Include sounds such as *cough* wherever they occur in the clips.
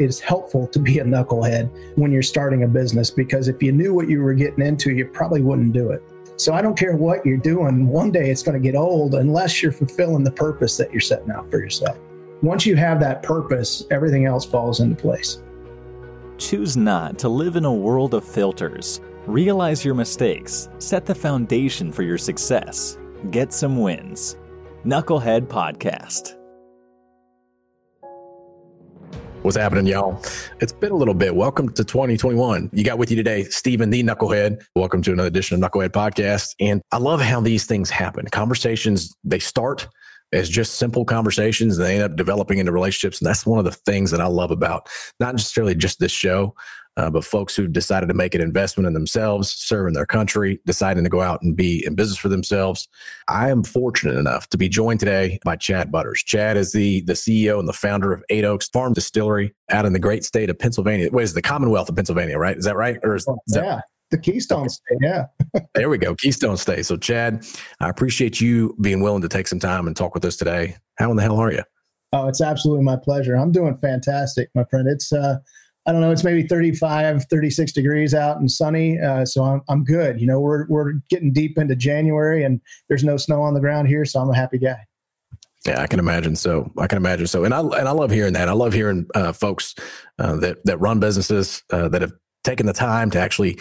is helpful to be a knucklehead when you're starting a business because if you knew what you were getting into, you probably wouldn't do it. So I don't care what you're doing, one day it's going to get old unless you're fulfilling the purpose that you're setting out for yourself. Once you have that purpose, everything else falls into place. Choose not to live in a world of filters. Realize your mistakes, set the foundation for your success, get some wins. Knucklehead Podcast. What's happening, y'all? It's been a little bit. Welcome to 2021. You got with you today, Stephen the Knucklehead. Welcome to another edition of Knucklehead Podcast. And I love how these things happen. Conversations, they start as just simple conversations and they end up developing into relationships. And that's one of the things that I love about not necessarily just this show, uh, but folks who decided to make an investment in themselves, serving their country, deciding to go out and be in business for themselves. I am fortunate enough to be joined today by Chad Butters. Chad is the the CEO and the founder of Eight Oaks Farm Distillery out in the great state of Pennsylvania. Wait, is the Commonwealth of Pennsylvania, right? Is that right? Or is, is yeah. The Keystone State, yeah. *laughs* there we go, Keystone State. So, Chad, I appreciate you being willing to take some time and talk with us today. How in the hell are you? Oh, it's absolutely my pleasure. I'm doing fantastic, my friend. It's uh, I don't know, it's maybe 35, 36 degrees out and sunny. Uh, so I'm, I'm good. You know, we're, we're getting deep into January and there's no snow on the ground here. So I'm a happy guy. Yeah, I can imagine. So I can imagine. So, and I, and I love hearing that. I love hearing uh, folks uh, that, that run businesses uh, that have taken the time to actually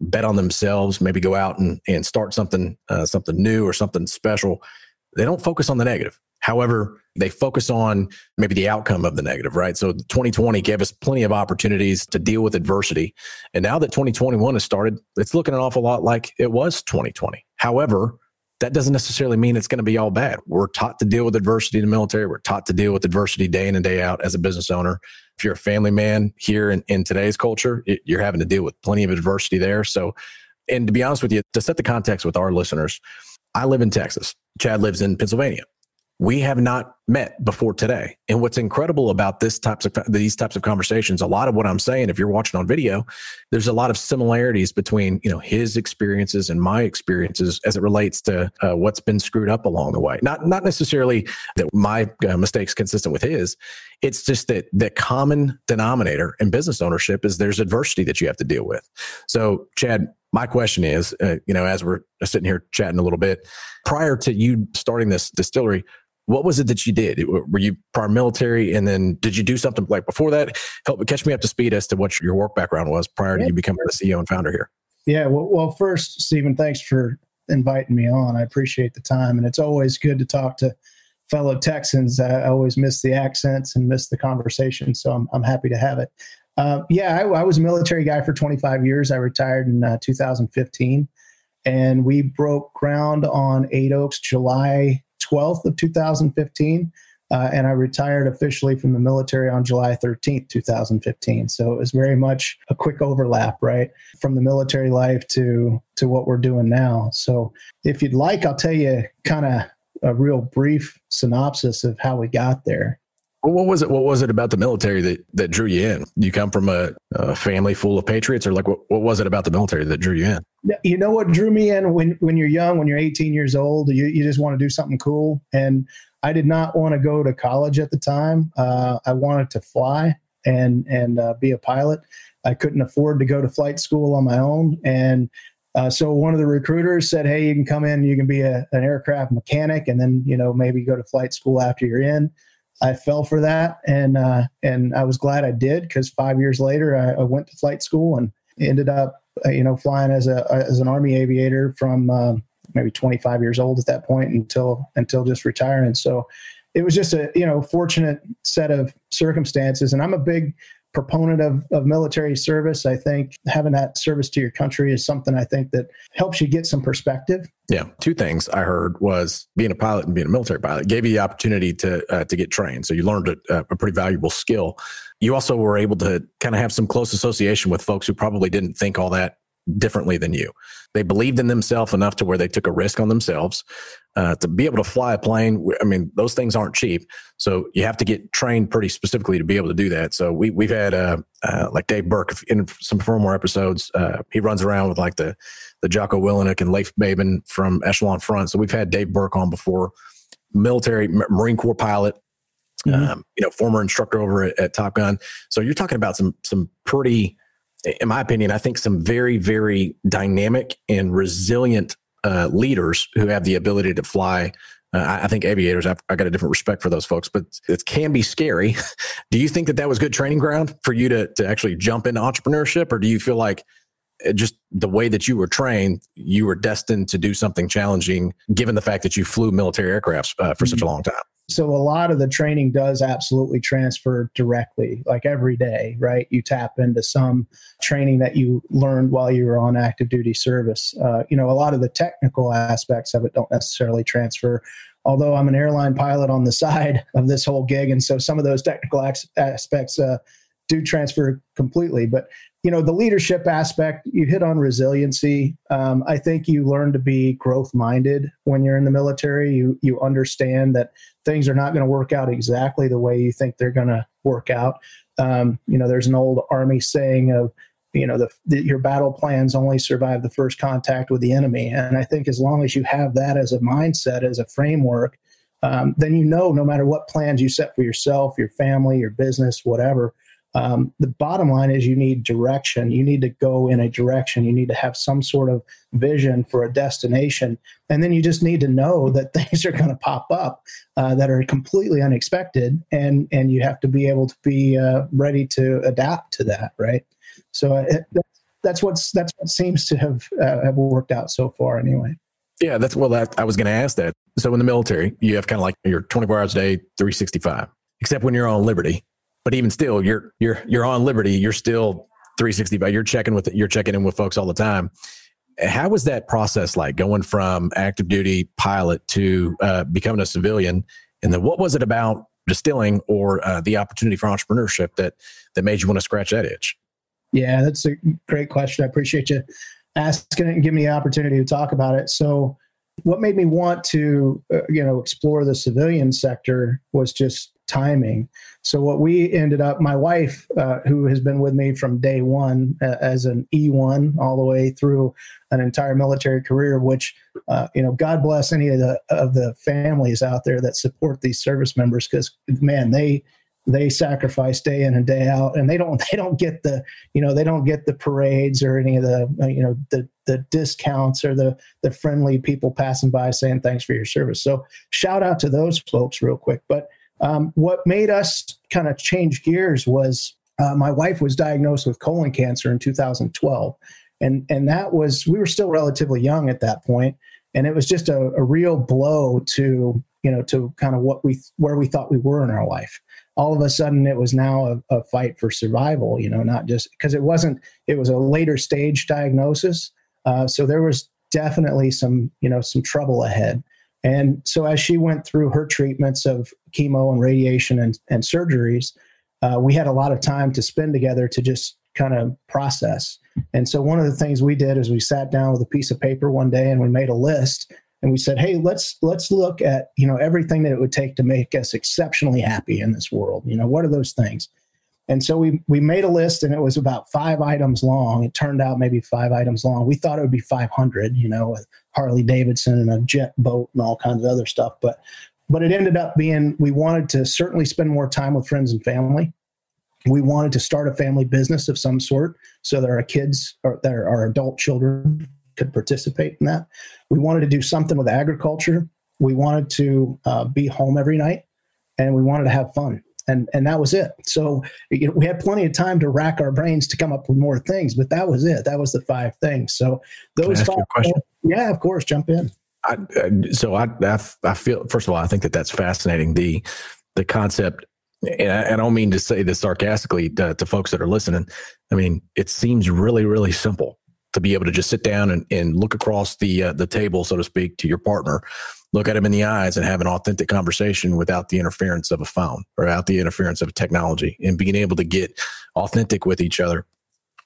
bet on themselves, maybe go out and, and start something, uh, something new or something special. They don't focus on the negative. However, they focus on maybe the outcome of the negative, right? So 2020 gave us plenty of opportunities to deal with adversity. And now that 2021 has started, it's looking an awful lot like it was 2020. However, that doesn't necessarily mean it's going to be all bad. We're taught to deal with adversity in the military. We're taught to deal with adversity day in and day out as a business owner. If you're a family man here in, in today's culture, it, you're having to deal with plenty of adversity there. So, and to be honest with you, to set the context with our listeners, I live in Texas. Chad lives in Pennsylvania we have not met before today. And what's incredible about this types of these types of conversations, a lot of what I'm saying, if you're watching on video, there's a lot of similarities between you know his experiences and my experiences as it relates to uh, what's been screwed up along the way. Not not necessarily that my uh, mistakes consistent with his. It's just that the common denominator in business ownership is there's adversity that you have to deal with. So, Chad, my question is, uh, you know, as we're sitting here chatting a little bit, prior to you starting this distillery, what was it that you did? Were you prior military, and then did you do something like before that? Help catch me up to speed as to what your work background was prior to you becoming the CEO and founder here. Yeah, well, well, first, Stephen, thanks for inviting me on. I appreciate the time, and it's always good to talk to fellow Texans. I always miss the accents and miss the conversation, so I'm I'm happy to have it. Uh, yeah, I, I, was a military guy for 25 years. I retired in uh, 2015, and we broke ground on Eight Oaks July 12th of 2015. Uh, and I retired officially from the military on July 13th, 2015. So it was very much a quick overlap, right, from the military life to to what we're doing now. So if you'd like, I'll tell you kind of a real brief synopsis of how we got there. Well, what was it? What was it about the military that, that drew you in? You come from a, a family full of patriots, or like what, what was it about the military that drew you in? You know what drew me in when when you're young, when you're 18 years old, you you just want to do something cool. And I did not want to go to college at the time. Uh, I wanted to fly and and uh, be a pilot. I couldn't afford to go to flight school on my own, and uh, so one of the recruiters said, "Hey, you can come in. You can be a, an aircraft mechanic, and then you know maybe go to flight school after you're in." I fell for that, and uh, and I was glad I did because five years later I, I, went to flight school and ended up uh, you know flying as a as an army aviator from uh, maybe 25 years old at that point until until just retiring. So it was just a you know fortunate set of circumstances, and I'm a big proponent of, of military service. I think having that service to your country is something I think that helps you get some perspective. Yeah, two things I heard was being a pilot and being a military pilot gave you the opportunity to uh, to get trained, so you learned a, a pretty valuable skill. You also were able to kind of have some close association with folks who probably didn't think all that differently than you. They believed in themselves enough to where they took a risk on themselves uh, to be able to fly a plane. I mean, those things aren't cheap, so you have to get trained pretty specifically to be able to do that. So we we've had uh, uh, like Dave Berke in some former episodes. Uh, he runs around with like the the Jocko Willink and Leif Babin from Echelon Front. So we've had Dave Berke on before, military Marine Corps pilot. mm-hmm. um, you know, former instructor over at, at Top Gun. So you're talking about some some pretty, in my opinion, I think some very very dynamic and resilient uh, leaders who have the ability to fly. Uh, I think aviators, I've, I got a different respect for those folks, but it can be scary. *laughs* do you think that that was good training ground for you to to actually jump into entrepreneurship, or do you feel like just the way that you were trained, you were destined to do something challenging, given the fact that you flew military aircrafts uh, for mm-hmm. such a mm-hmm. long time. So a lot of the training does absolutely transfer directly, like every day, right? You tap into some training that you learned while you were on active duty service. Uh, you know, a lot of the technical aspects of it don't necessarily transfer. Although I'm an airline pilot on the *laughs* side of this whole gig, and so some of those technical aspects uh, do transfer completely. But you know the leadership aspect you hit on resiliency. Um, i think you learn to be growth minded when you're in the military. You you understand that things are not going to work out exactly the way you think they're going to work out. Um, you know there's an old army saying of you know the, the, your battle plans only survive the first contact with the enemy. And i think as long as you have that as a mindset as a framework um, then you know no matter what plans you set for yourself your family your business whatever um, the bottom line is you need direction. You need to go in a direction. You need to have some sort of vision for a destination. And then you just need to know that *laughs* things are going to pop up uh, that are completely unexpected. And, and you have to be able to be uh, ready to adapt to that, right? So uh, it, that's, what's, that's what seems to have, uh, have worked out so far anyway. Yeah, that's well. That I was going to ask that. So in the military, you have kind of like your 24 hours a day, 365. Except when you're on liberty, but even still, you're you're you're on Liberty. You're still 365. You're checking with you're checking in with folks all the time. How was that process like going from active duty pilot to uh, becoming a civilian? And then what was it about distilling or uh, the opportunity for entrepreneurship that that made you want to scratch that itch? Yeah, that's a great question. I appreciate you asking it and giving me the opportunity to talk about it. So, what made me want to, uh, you know, explore the civilian sector was just timing. So what we ended up, my wife, uh, who has been with me from day one uh, as an E1 all the way through an entire military career, which uh, you know, God bless any of the of the families out there that support these service members because man, they they sacrifice day in and day out and they don't *laughs* they don't get the you know they don't get the parades or any of the uh, you know the the discounts or the the friendly people passing by saying thanks for your service so shout out to those folks real quick but um, what made us kind of change gears was uh, my wife was diagnosed with colon cancer in 2012. And, and that was, we were still relatively young at that point, And it was just a, a real blow to, you know, to kind of what we, where we thought we were in our life. All of a sudden, it was now a, a fight for survival, you know, not just because it wasn't, it was a later stage diagnosis. Uh, so there was definitely some, you know, some trouble ahead. And so as she went through her treatments of chemo and radiation and, and surgeries, uh, we had a lot of time to spend together to just kind of process. And so one of the things we did is we sat down with a piece of paper one day and we made a list and we said, "Hey, let's let's look at you know everything that it would take to make us exceptionally happy in this world. You know, what are those things?" And so we we made a list, and it was about five items long. It turned out maybe five items long. We thought it would be 500, you know, with Harley Davidson and a jet boat and all kinds of other stuff. But but it ended up being we wanted to certainly spend more time with friends and family. We wanted to start a family business of some sort so that our kids or that our adult children could participate in that. We wanted to do something with agriculture. We wanted to uh, be home every night, and we wanted to have fun and and that was it. So you know, we had plenty of time to rack our brains to come up with more things, but that was it. That was the five things. So those five. Things, yeah, of course, jump in. I, so I, I, I feel first of all, I think that that's fascinating. The the concept, and I, I don't mean to say this sarcastically to, to folks that are listening. I mean, it seems really really simple to be able to just sit down and, and look across the uh, the table, so to speak, to your partner look at them in the eyes and have an authentic conversation without the interference of a phone or without the interference of technology and being able to get authentic with each other.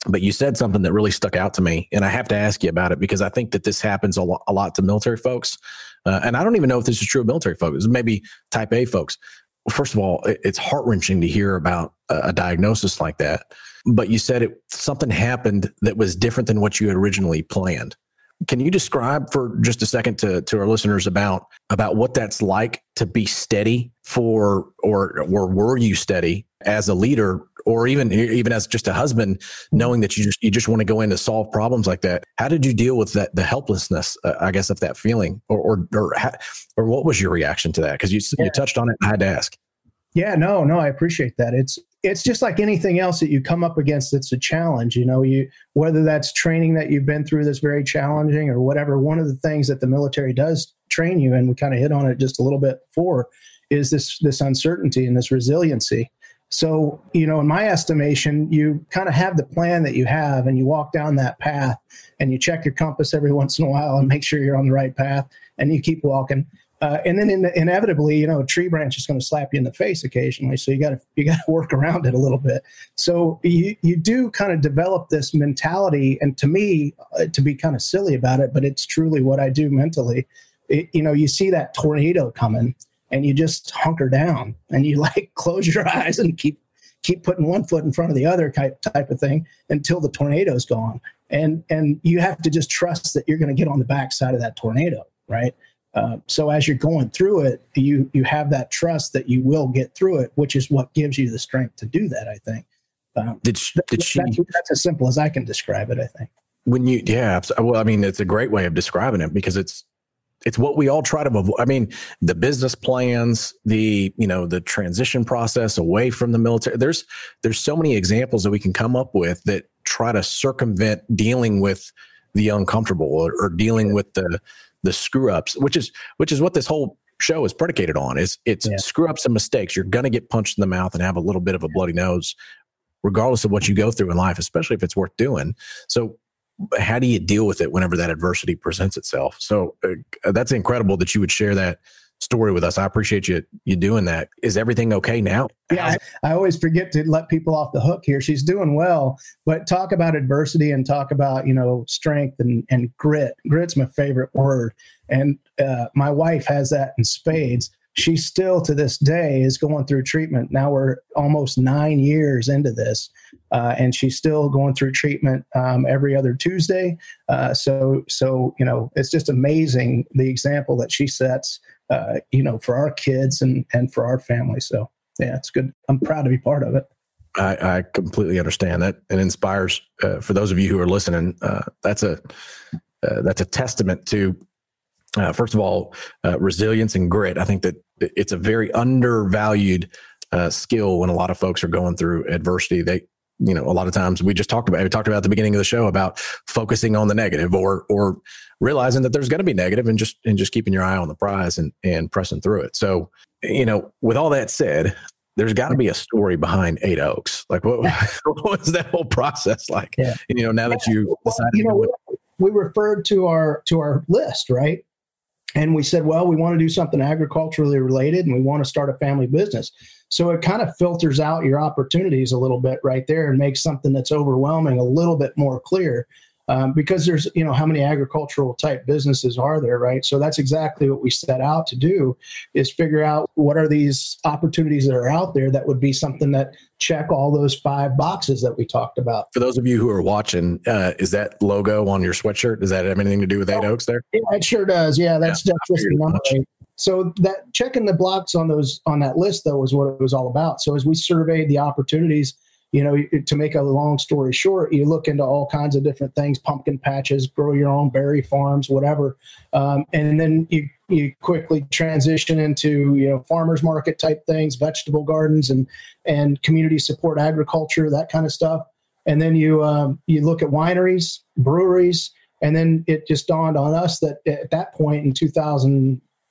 But you said something that really stuck out to me, and I have to ask you about it because I think that this happens a lot, a lot to military folks. Uh, and I don't even know if this is true of military folks, maybe type A folks. First of all, it's heart wrenching to hear about a diagnosis like that. But you said it something happened that was different than what you had originally planned. Can you describe for just a second to, to our listeners about about what that's like to be steady for or or were you steady as a leader or even even as just a husband knowing that you just you just want to go in to solve problems like that? How did you deal with that the helplessness uh, i guess of that feeling? Or or or, or what was your reaction to that? Because you yeah. you touched on it i had to ask. Yeah no no i appreciate that. It's it's just like anything else that you come up against it's a challenge you know you whether that's training that you've been through that's very challenging or whatever one of the things that the military does train you and we kind of hit on it just a little bit before is this this uncertainty and this resiliency so, you know, in my estimation, you kind of have the plan that you have and you walk down that path and you check your compass every *laughs* once in a while and make sure you're on the right path and you keep walking. Uh, and then in, inevitably, you know, a tree branch is going to slap you in the face occasionally. So you got to you got to *laughs* work around it a little bit. So you you do kind of develop this mentality, and to me, uh, to be kind of silly about it, but it's truly what I do mentally. It, you know, you see that tornado coming, and you just hunker down and you *laughs* like close your eyes and keep keep putting one foot in front of the other type type of thing until the tornado's gone. And and you have to just trust that you're going to get on the backside of that tornado, right? Uh, so as you're going through it, you you have that trust that you will get through it, which is what gives you the strength to do that. I think. Um, did she, did she? That's, that's as simple as I can describe it. I think. When you, yeah, well, I mean, it's a great way of describing it because it's it's what we all try to avoid. I mean, the business plans, the you know the transition process away from the military. There's there's so many examples that we can come up with that try to circumvent dealing with the uncomfortable or, or dealing with the the screw ups, which is which is what this whole show is predicated on. Is it's yeah. screw ups and mistakes. You're gonna get punched in the mouth and have a little bit of a bloody nose, regardless of what you go through in life, especially if it's worth doing. So how do you deal with it whenever that adversity presents itself? So uh, that's incredible that you would share that story with us. I appreciate you you doing that. Is everything okay now? Yeah, I, I, always forget to let people off the hook here. She's doing well, but talk about adversity and talk about you know strength and and grit. Grit's my favorite word, and uh, my wife has that in spades she still to this day is going through treatment. Now we're almost nine years into this, uh, and she's still going through treatment um, every other Tuesday. Uh, so, so you know, it's just amazing the example that she sets, uh, you know, for our kids and and for our family. So, yeah, it's good. I'm proud to be part of it. I, I completely understand that. It inspires uh, for those of you who are listening. Uh, that's a uh, that's a testament to uh, first of all, uh, resilience and grit. I think that it's a very undervalued skill when a lot of folks are going through adversity. They, you know, a lot of times we just talked about we talked about at the beginning of the show about focusing on the negative or or realizing that there's going to be negative and just and just keeping your eye on the prize and and pressing through it. So, you know, with all that said, there's got to be a story behind Eight Oaks. Like, what, *laughs* what was that whole process like? Yeah. You know, now that you decided, you know, we referred to our to our list, right? And we said, well, we want to do something agriculturally related and we want to start a family business. So it kind of filters out your opportunities a little bit right there and makes something that's overwhelming a little bit more clear um, because there's you know how many agricultural type businesses are there right? So that's exactly what we set out to do is figure out what are these opportunities that are out there that would be something that check all those five boxes that we talked about. For those of you who are watching uh, is that logo on your sweatshirt? Does that have anything to do with eight oh, oaks there? Yeah, it sure does. Yeah that's yeah, just the number so that checking the blocks on those on that list though was what it was all about so as we surveyed the opportunities you know, to make a long story short, you look into all kinds of different things, pumpkin patches, grow your own berry farms, whatever. Um, and then you, you quickly transition into, you know, farmers market type things, vegetable gardens and, and community support agriculture, that kind of stuff. And then you, um, you look at wineries, breweries, and then it just dawned on us that at that point in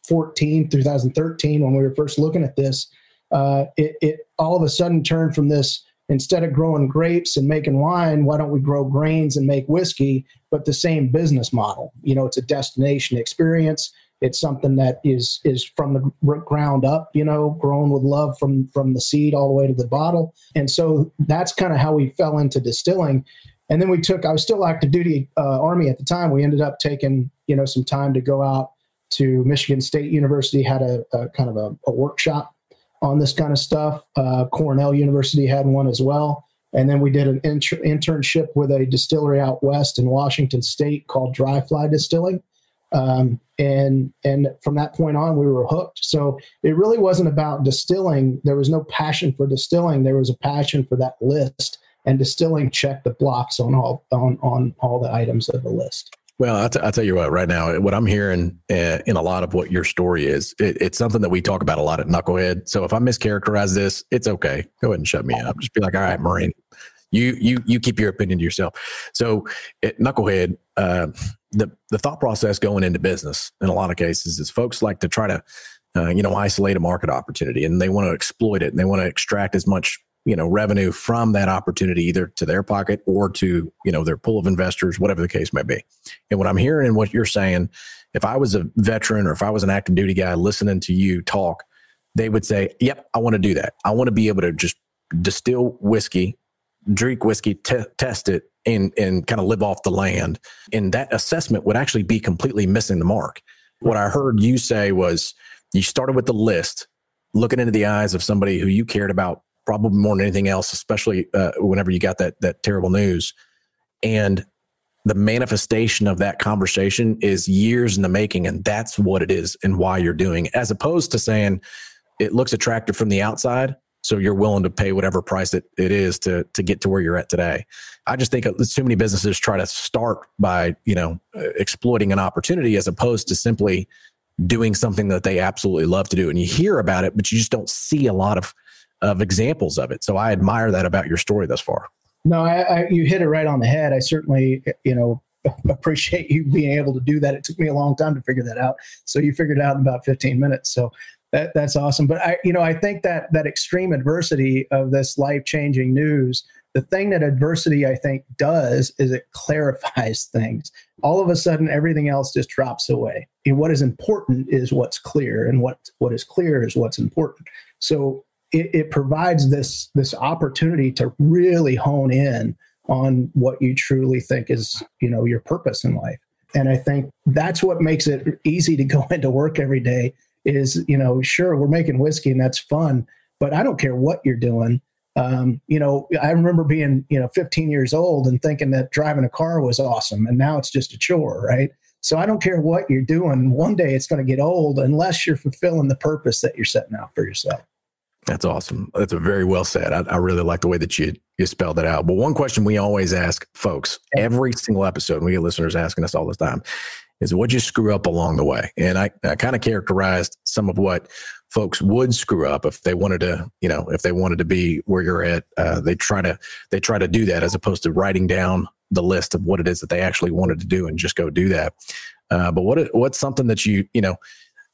2014, 2013, when we were first looking at this, uh, it, it all of a sudden turned from this instead of growing grapes and making wine, why don't we grow grains and make whiskey, but the same business model? You know, it's a destination experience. It's something that is is from the ground up, you know, grown with love from from the seed all the way to the bottle. And so that's kind of how we fell into distilling. And then we took. I was still active duty uh, army at the time. We ended up taking you know some time to go out to Michigan State University. Had a, a kind of a, a workshop on this kind of stuff. Uh, Cornell University had one as well. And then we did an internship with a distillery out west in Washington State called Dry Fly Distilling. Um, and and from that point on, we were hooked. So it really wasn't about distilling. There was no passion for distilling. There was a passion for that list, and distilling checked the blocks on all on on all the items of the list. Well, I'll, t- I'll tell you what, right now, what I'm hearing uh, in a lot of what your story is, it, it's something that we talk about a lot at Knucklehead. So if I mischaracterize this, it's okay. Go ahead and shut me up. Just be like, all right, Marine, you you you keep your opinion to yourself. So at Knucklehead, uh, the the thought process going into business in a lot of cases is folks like to try to uh, you know isolate a market opportunity and they want to exploit it and they want to extract as much you know revenue from that opportunity either to their pocket or to you know their pool of investors whatever the case may be. And what i'm hearing and what you're saying if i was a veteran or if i was an active duty guy listening to you talk they would say yep i want to do that. I want to be able to just distill whiskey drink whiskey t- test it and and kind of live off the land. And that assessment would actually be completely missing the mark. What i heard you say was you started with the list looking into the eyes of somebody who you cared about probably more than anything else, especially uh, whenever you got that that terrible news. And the manifestation of that conversation is years in the making, and that's what it is and why you're doing, as opposed to saying it looks attractive from the outside, so you're willing to pay whatever price it, it is to to get to where you're at today. I just think too many businesses try to start by you know exploiting an opportunity as opposed to simply doing something that they absolutely love to do. And you hear about it, but you just don't see a lot of of examples of it. So I admire that about your story thus far. No, I, I, you hit it right on the head. I certainly, you know, *laughs* appreciate you being able to do that. It took me a long time to figure that out. So you figured it out in about 15 minutes. So that, that's awesome. But I, you know, I think that that extreme adversity of this life changing news, the thing that adversity I think does is it clarifies *laughs* things. All of a sudden, everything else just drops away. And what is important is what's clear, and what what is clear is what's important. So it, it provides this this opportunity to really hone in on what you truly think is you know your purpose in life. And i think that's what makes it easy to *laughs* go into work every day is you know sure we're making whiskey and that's fun but i don't care what you're doing. Um, you know i remember being you know 15 years old and thinking that driving a car was awesome and now it's just a chore right? So i don't care what you're doing one day it's going to get old unless you're fulfilling the purpose that you're setting out for yourself that's awesome. That's a very well said. I, I, really like the way that you you spelled that out. But one question we always ask folks every single episode, we get listeners asking us all the time, is what did you screw up along the way? And I, I kind of characterized some of what folks would screw up if they wanted to, you know, if they wanted to be where you're at. Uh, they try to they try to do that as opposed to writing down the list of what it is that they actually wanted to do and just go do that. Uh, but what what's something that you you know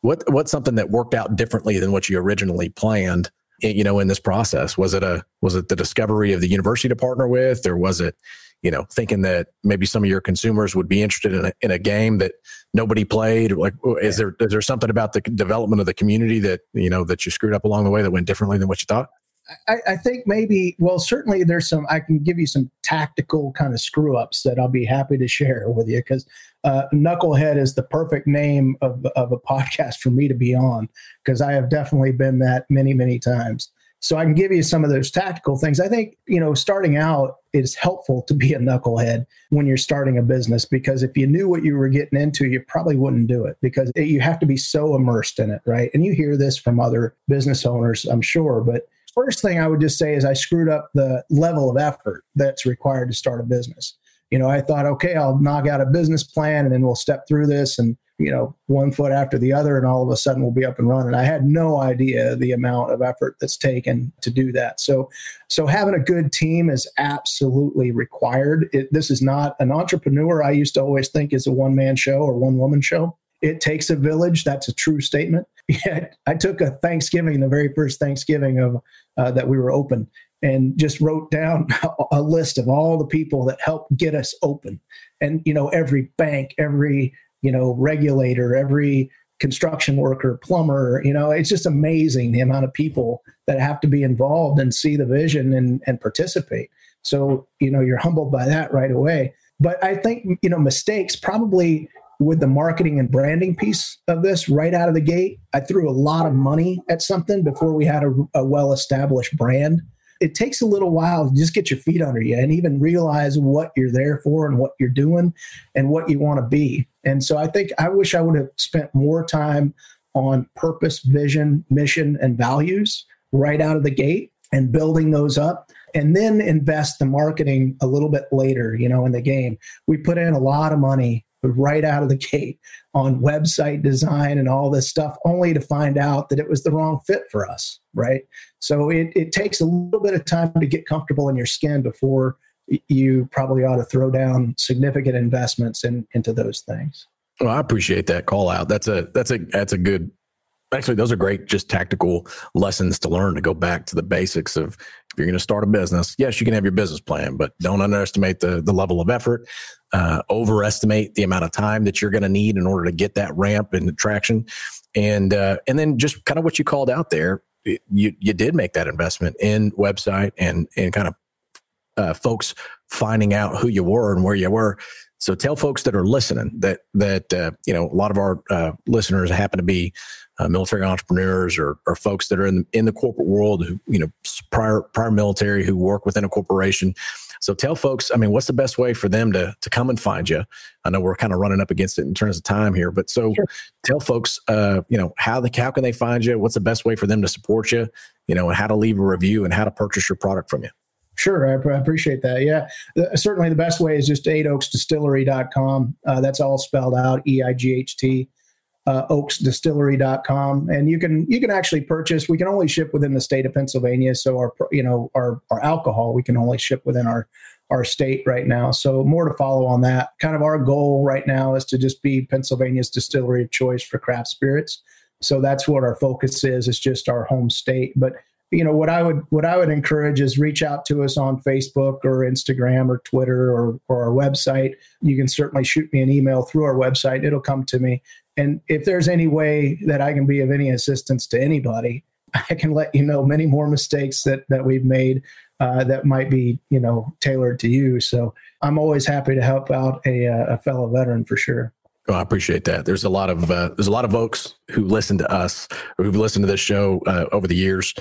what what's something that worked out differently than what you originally planned you know in this process? Was it a was it the discovery of the university to partner with or was it you know thinking that maybe some of your consumers would be interested in a, in a game that nobody played? Like is there is there something about the development of the community that you know that you screwed up along the way that went differently than what you thought? I, I, think maybe, well, certainly there's some, I can give you some tactical kind of screw ups that I'll be happy to share with you because uh, Knucklehead is the perfect name of, of a podcast for me to be on because I have definitely been that many, many times. So I can give you some of those tactical things. I think, you know, starting out, it's helpful to be a knucklehead when you're starting a business because if you knew what you were getting into, you probably wouldn't do it because you have to be so immersed in it, right? And you hear this from other business owners, I'm sure, but first thing I would just say is I screwed up the level of effort that's required to start a business. You know, I thought, okay, I'll knock out a business plan and then we'll step through this and, you know, one foot after the other, and all of a sudden we'll be up and running. I had no idea the amount of effort that's taken to do that. So, so having a good team is absolutely required. It, this is not an entrepreneur. I used to always think is a one man show or one woman show. It takes a village. That's a true statement. *laughs* I took a Thanksgiving, the very first Thanksgiving of uh, that we were open, and just wrote down *laughs* a list of all the people that helped get us open. And you know, every bank, every you know regulator, every construction worker, plumber, you know, it's just amazing the amount of people that have to be involved and see the vision and, and participate. So, you know, you're humbled by that right away. But I think, you know, mistakes probably with the marketing and branding piece of this right out of the gate. I threw a lot of money at something before we had a, a well established brand. It takes a little while to just get your feet under you and even realize what you're there for and what you're doing and what you want to be. And so I think I wish I would have spent more time on purpose, vision, mission, and values right out of the gate and building those up and then invest the marketing a little bit later, you know, in the game. We put in a lot of money right out of the gate on website design and all this stuff, only to find out that it was the wrong fit for us, right? So it, it takes a little bit of time to get comfortable in your skin before you probably ought to throw down significant investments in, into those things. Well, I appreciate that call out. That's a that's a that's a good Actually, those are great, just tactical lessons to learn to go back to the basics of if you're going to start a business. Yes, you can have your business plan, but don't underestimate the the level of effort. Uh, overestimate the amount of time that you're going to need in order to get that ramp and traction, and uh, and then just kind of what you called out there. You you did make that investment in website and and kind of uh, folks finding out who you were and where you were. So tell folks that are listening that that uh, you know a lot of our uh, listeners happen to be uh, military entrepreneurs or, or folks that are in in the corporate world who you know prior prior military who work within a corporation. So tell folks, I mean, what's the best way for them to to come and find you? I know we're kind of running up against it in terms of time here, but so sure. tell folks, uh, you know, how the how can they find you? What's the best way for them to support you? You know, and how to leave a review and how to purchase your product from you. Sure, I, appreciate that. Yeah, the, certainly the best way is just eightoaksdistillery.com. Uh, that's all spelled out, E I G H T uh, oaksdistillery.com and you can you can actually purchase we can only ship within the state of pennsylvania. So our you know our our alcohol we can only ship within our our state right now. So more to follow on that. Kind of our goal right now is to just be pennsylvania's distillery of choice for craft spirits. So that's what our focus is it's just our home state. But you know what i would what i would encourage is reach out to us on facebook or instagram or twitter or, or our website. You can certainly shoot me an email through our website. It'll come to me and if there's any way that I can be of any assistance to anybody, *laughs* I can let you know many more mistakes that that we've made uh, that might be you know tailored to you. So I'm always happy to help out a, uh, a fellow veteran for sure. Oh, I appreciate that. There's a lot of uh, there's a lot of folks who listen to us or who've listened to this show uh, over the years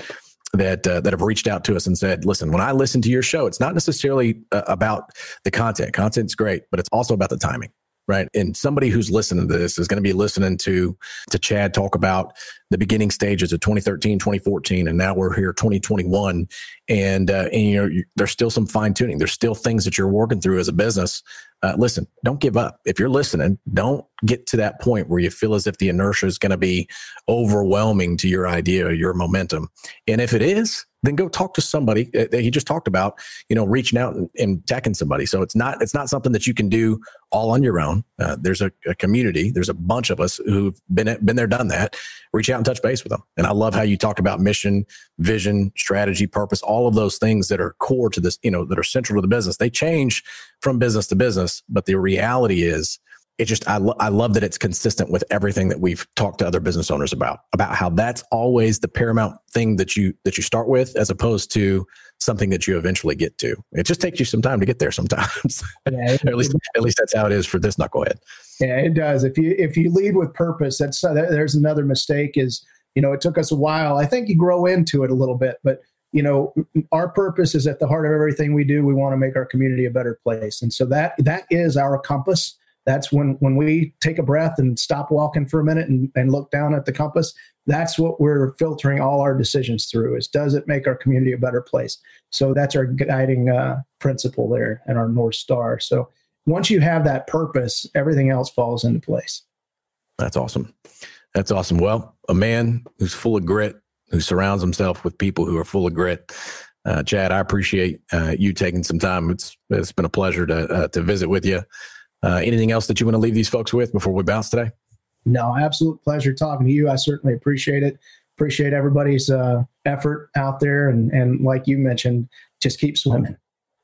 that uh, that have reached out to us and said, "Listen, when I listen to your show, it's not necessarily uh, about the content. Content's great, but it's also about the timing right? And somebody who's listening to this is going to be listening to to Chad talk about the beginning stages of 2013, 2014, and now we're here 2021, and uh, and you know there's still some fine tuning. There's still things that you're working through as a business. Uh, listen, don't give up. If you're listening, don't get to that point where you feel as if the inertia is going to be overwhelming to your idea your momentum. And if it is, then go talk to somebody uh, that he just talked about you know reaching out and, and attacking somebody. So it's not it's not something that you can do all on your own. Uh, there's a, a, community. There's a bunch of us who've been been there done that. Reach out and touch base with them. And i love how you talked about mission vision strategy purpose all of those things that are core to this you know that are central to the business. They change from business to business but the reality is it just I, lo- I love that it's consistent with everything that we've talked to other business owners about about how that's always the paramount thing that you that you start with as opposed to something that you eventually get to. It just takes you some time to get there sometimes. *laughs* Yeah, at least at least that's how it is for this knucklehead. Yeah it does. If you if you lead with purpose that's uh, there's another mistake is you know it took us a while. I think you grow into it a little bit but you know our purpose is at the heart of everything we do. We want to make our community a better place. And so that that is our compass that's when when we take a breath and stop walking for a minute and, and look down at the compass that's what we're filtering all our decisions through is does it make our community a better place? So that's our guiding uh, principle there and our north star. So once you have that purpose everything else falls into place. That's awesome. That's awesome. Well a man who's full of grit who surrounds himself with people who are full of grit. Uh, chad i appreciate uh, you taking some time. It's it's been a pleasure to uh, to visit with you uh, anything else that you want to leave these folks with before we bounce today? No, absolute pleasure talking to you. I certainly appreciate it. Appreciate everybody's uh, effort out there, and and like you mentioned, just keep swimming.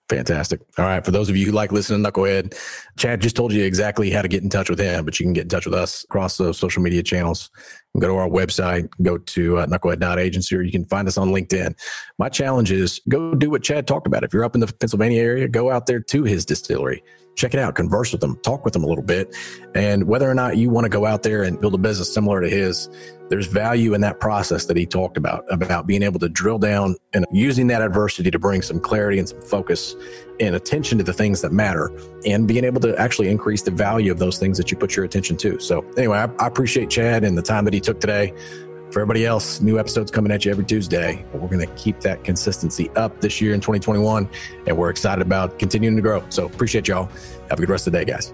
Fantastic. All right. For those of you who like listening to Knucklehead, Chad just told you exactly how to get in touch with him, but you can get in touch with us across those social media channels. And go to our website, go to uh, knucklehead.agency, or you can find us on LinkedIn. My challenge is go do what Chad talked about. If you're up in the Pennsylvania area, go out there to his distillery check it out, converse with them, talk with them a little bit. And whether or not you want to go out there and build a business similar to his, there's value in that process that he talked about, about being able to drill down and using that adversity to bring some clarity and some focus and attention to the things that matter and being able to actually increase the value of those things that you put your attention to. So, anyway, I, I appreciate Chad and the time that he took today. For everybody else, new episodes coming at you every Tuesday. We're going to keep that consistency up this year in 2021, and we're excited about continuing to grow. So, appreciate y'all. Have a good rest of the day, guys.